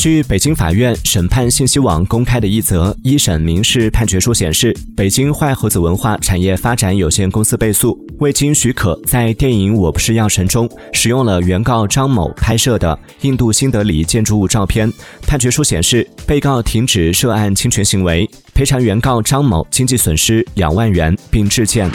据北京法院审判信息网公开的一则一审民事判决书显示北京坏猴子文化产业发展有限公司被诉未经许可在电影我不是药神中使用了原告张某拍摄的印度新德里建筑物照片判决书显示被告停止涉案侵权行为赔偿原告张某经济损失两万元并致歉。